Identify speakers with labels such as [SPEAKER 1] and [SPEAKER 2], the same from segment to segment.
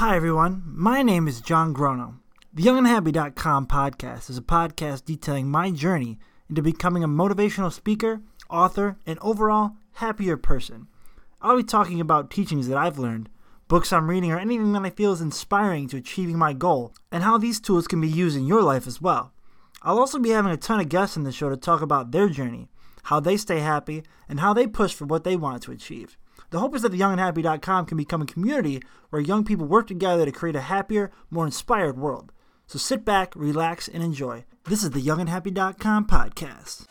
[SPEAKER 1] Hi, everyone. My name is John Grono. The YoungandHappy.com podcast is a podcast detailing my journey into becoming a motivational speaker, author, and overall happier person. I'll be talking about teachings that I've learned, books I'm reading, or anything that I feel is inspiring to achieving my goal, and how these tools can be used in your life as well. I'll also be having a ton of guests on the show to talk about their journey, how they stay happy, and how they push for what they want to achieve. The hope is that the YoungandHappy.com can become a community where young people work together to create a happier, more inspired world. So sit back, relax, and enjoy. This is the YoungandHappy.com podcast.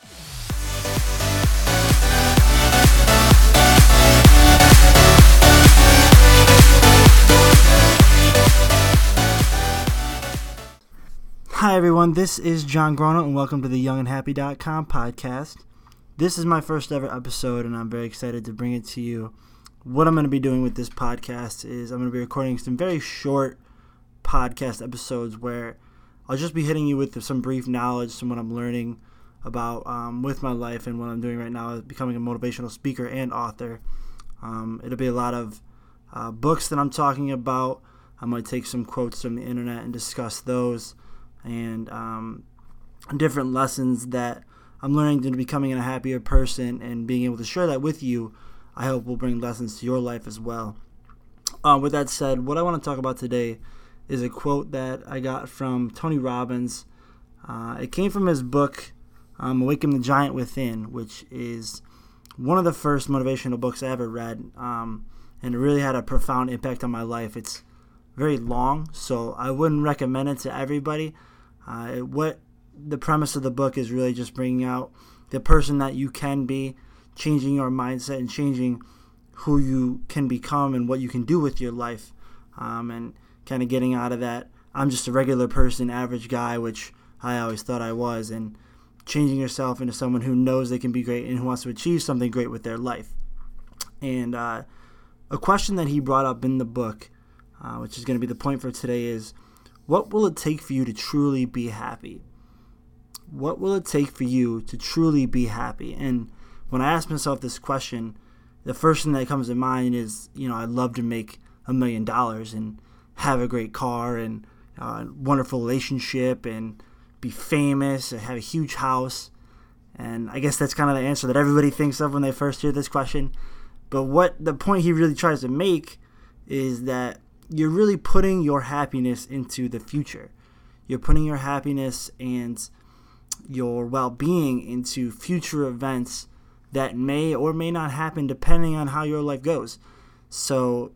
[SPEAKER 1] Hi, everyone. This is John Grono, and welcome to the YoungandHappy.com podcast. This is my first ever episode, and I'm very excited to bring it to you. What I'm going to be doing with this podcast is I'm going to be recording some very short podcast episodes where I'll just be hitting you with some brief knowledge, some what I'm learning about um, with my life and what I'm doing right now is becoming a motivational speaker and author. Um, it'll be a lot of uh, books that I'm talking about. I might take some quotes from the internet and discuss those and um, different lessons that I'm learning to becoming a happier person and being able to share that with you. I hope will bring lessons to your life as well. Uh, with that said, what I want to talk about today is a quote that I got from Tony Robbins. Uh, it came from his book, um, Awaken the Giant Within, which is one of the first motivational books I ever read, um, and it really had a profound impact on my life. It's very long, so I wouldn't recommend it to everybody. Uh, what the premise of the book is really just bringing out the person that you can be, changing your mindset, and changing who you can become and what you can do with your life, um, and kind of getting out of that. I'm just a regular person, average guy, which I always thought I was, and changing yourself into someone who knows they can be great and who wants to achieve something great with their life. And uh, a question that he brought up in the book, uh, which is going to be the point for today, is what will it take for you to truly be happy? What will it take for you to truly be happy? And when I ask myself this question, the first thing that comes to mind is, you know, I'd love to make a million dollars and have a great car and a wonderful relationship and be famous and have a huge house. And I guess that's kind of the answer that everybody thinks of when they first hear this question. But what the point he really tries to make is that you're really putting your happiness into the future. You're putting your happiness and your well being into future events that may or may not happen depending on how your life goes. So,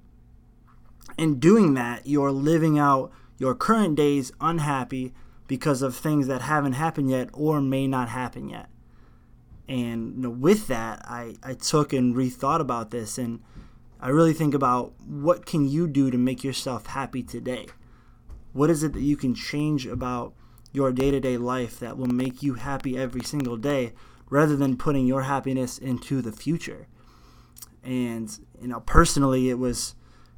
[SPEAKER 1] in doing that, you're living out your current days unhappy because of things that haven't happened yet or may not happen yet. And with that, I, I took and rethought about this and I really think about what can you do to make yourself happy today? What is it that you can change about your day-to-day life that will make you happy every single day rather than putting your happiness into the future? And you know, personally it was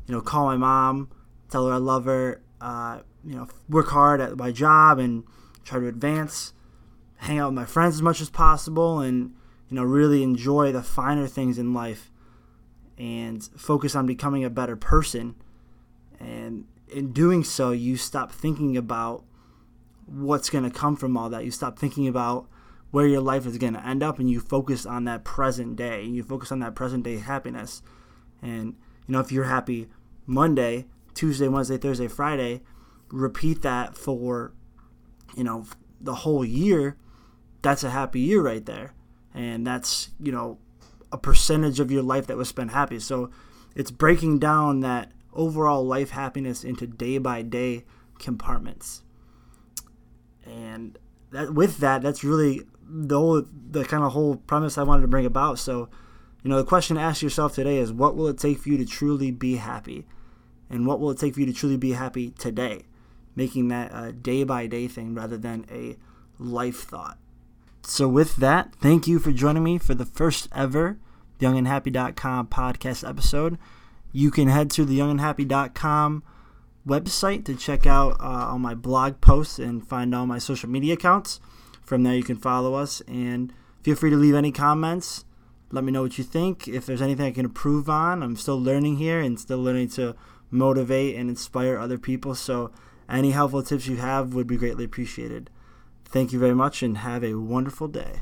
[SPEAKER 1] you know, call my mom, tell her I love her, uh, you know, work hard at my job and try to advance, hang out with my friends as much as possible and you know, really enjoy the finer things in life and focus on becoming a better person. And in doing so, you stop thinking about what's going to come from all that. You stop thinking about where your life is going to end up and you focus on that present day. You focus on that present day happiness. And, you know, if you're happy Monday, Tuesday, Wednesday, Thursday, Friday, repeat that for, you know, the whole year. That's a happy year right there. And that's, you know, a percentage of your life that was spent happy. So it's breaking down that overall life happiness into day by day compartments. And that with that, that's really the whole, the kind of whole premise I wanted to bring about. So, you know, the question to ask yourself today is what will it take for you to truly be happy? And what will it take for you to truly be happy today? Making that a day by day thing rather than a life thought. So, with that, thank you for joining me for the first ever YoungandHappy.com podcast episode. You can head to the YoungandHappy.com website to check out uh, all my blog posts and find all my social media accounts. From there, you can follow us and feel free to leave any comments. Let me know what you think. If there's anything I can improve on, I'm still learning here and still learning to motivate and inspire other people. So, any helpful tips you have would be greatly appreciated. Thank you very much and have a wonderful day.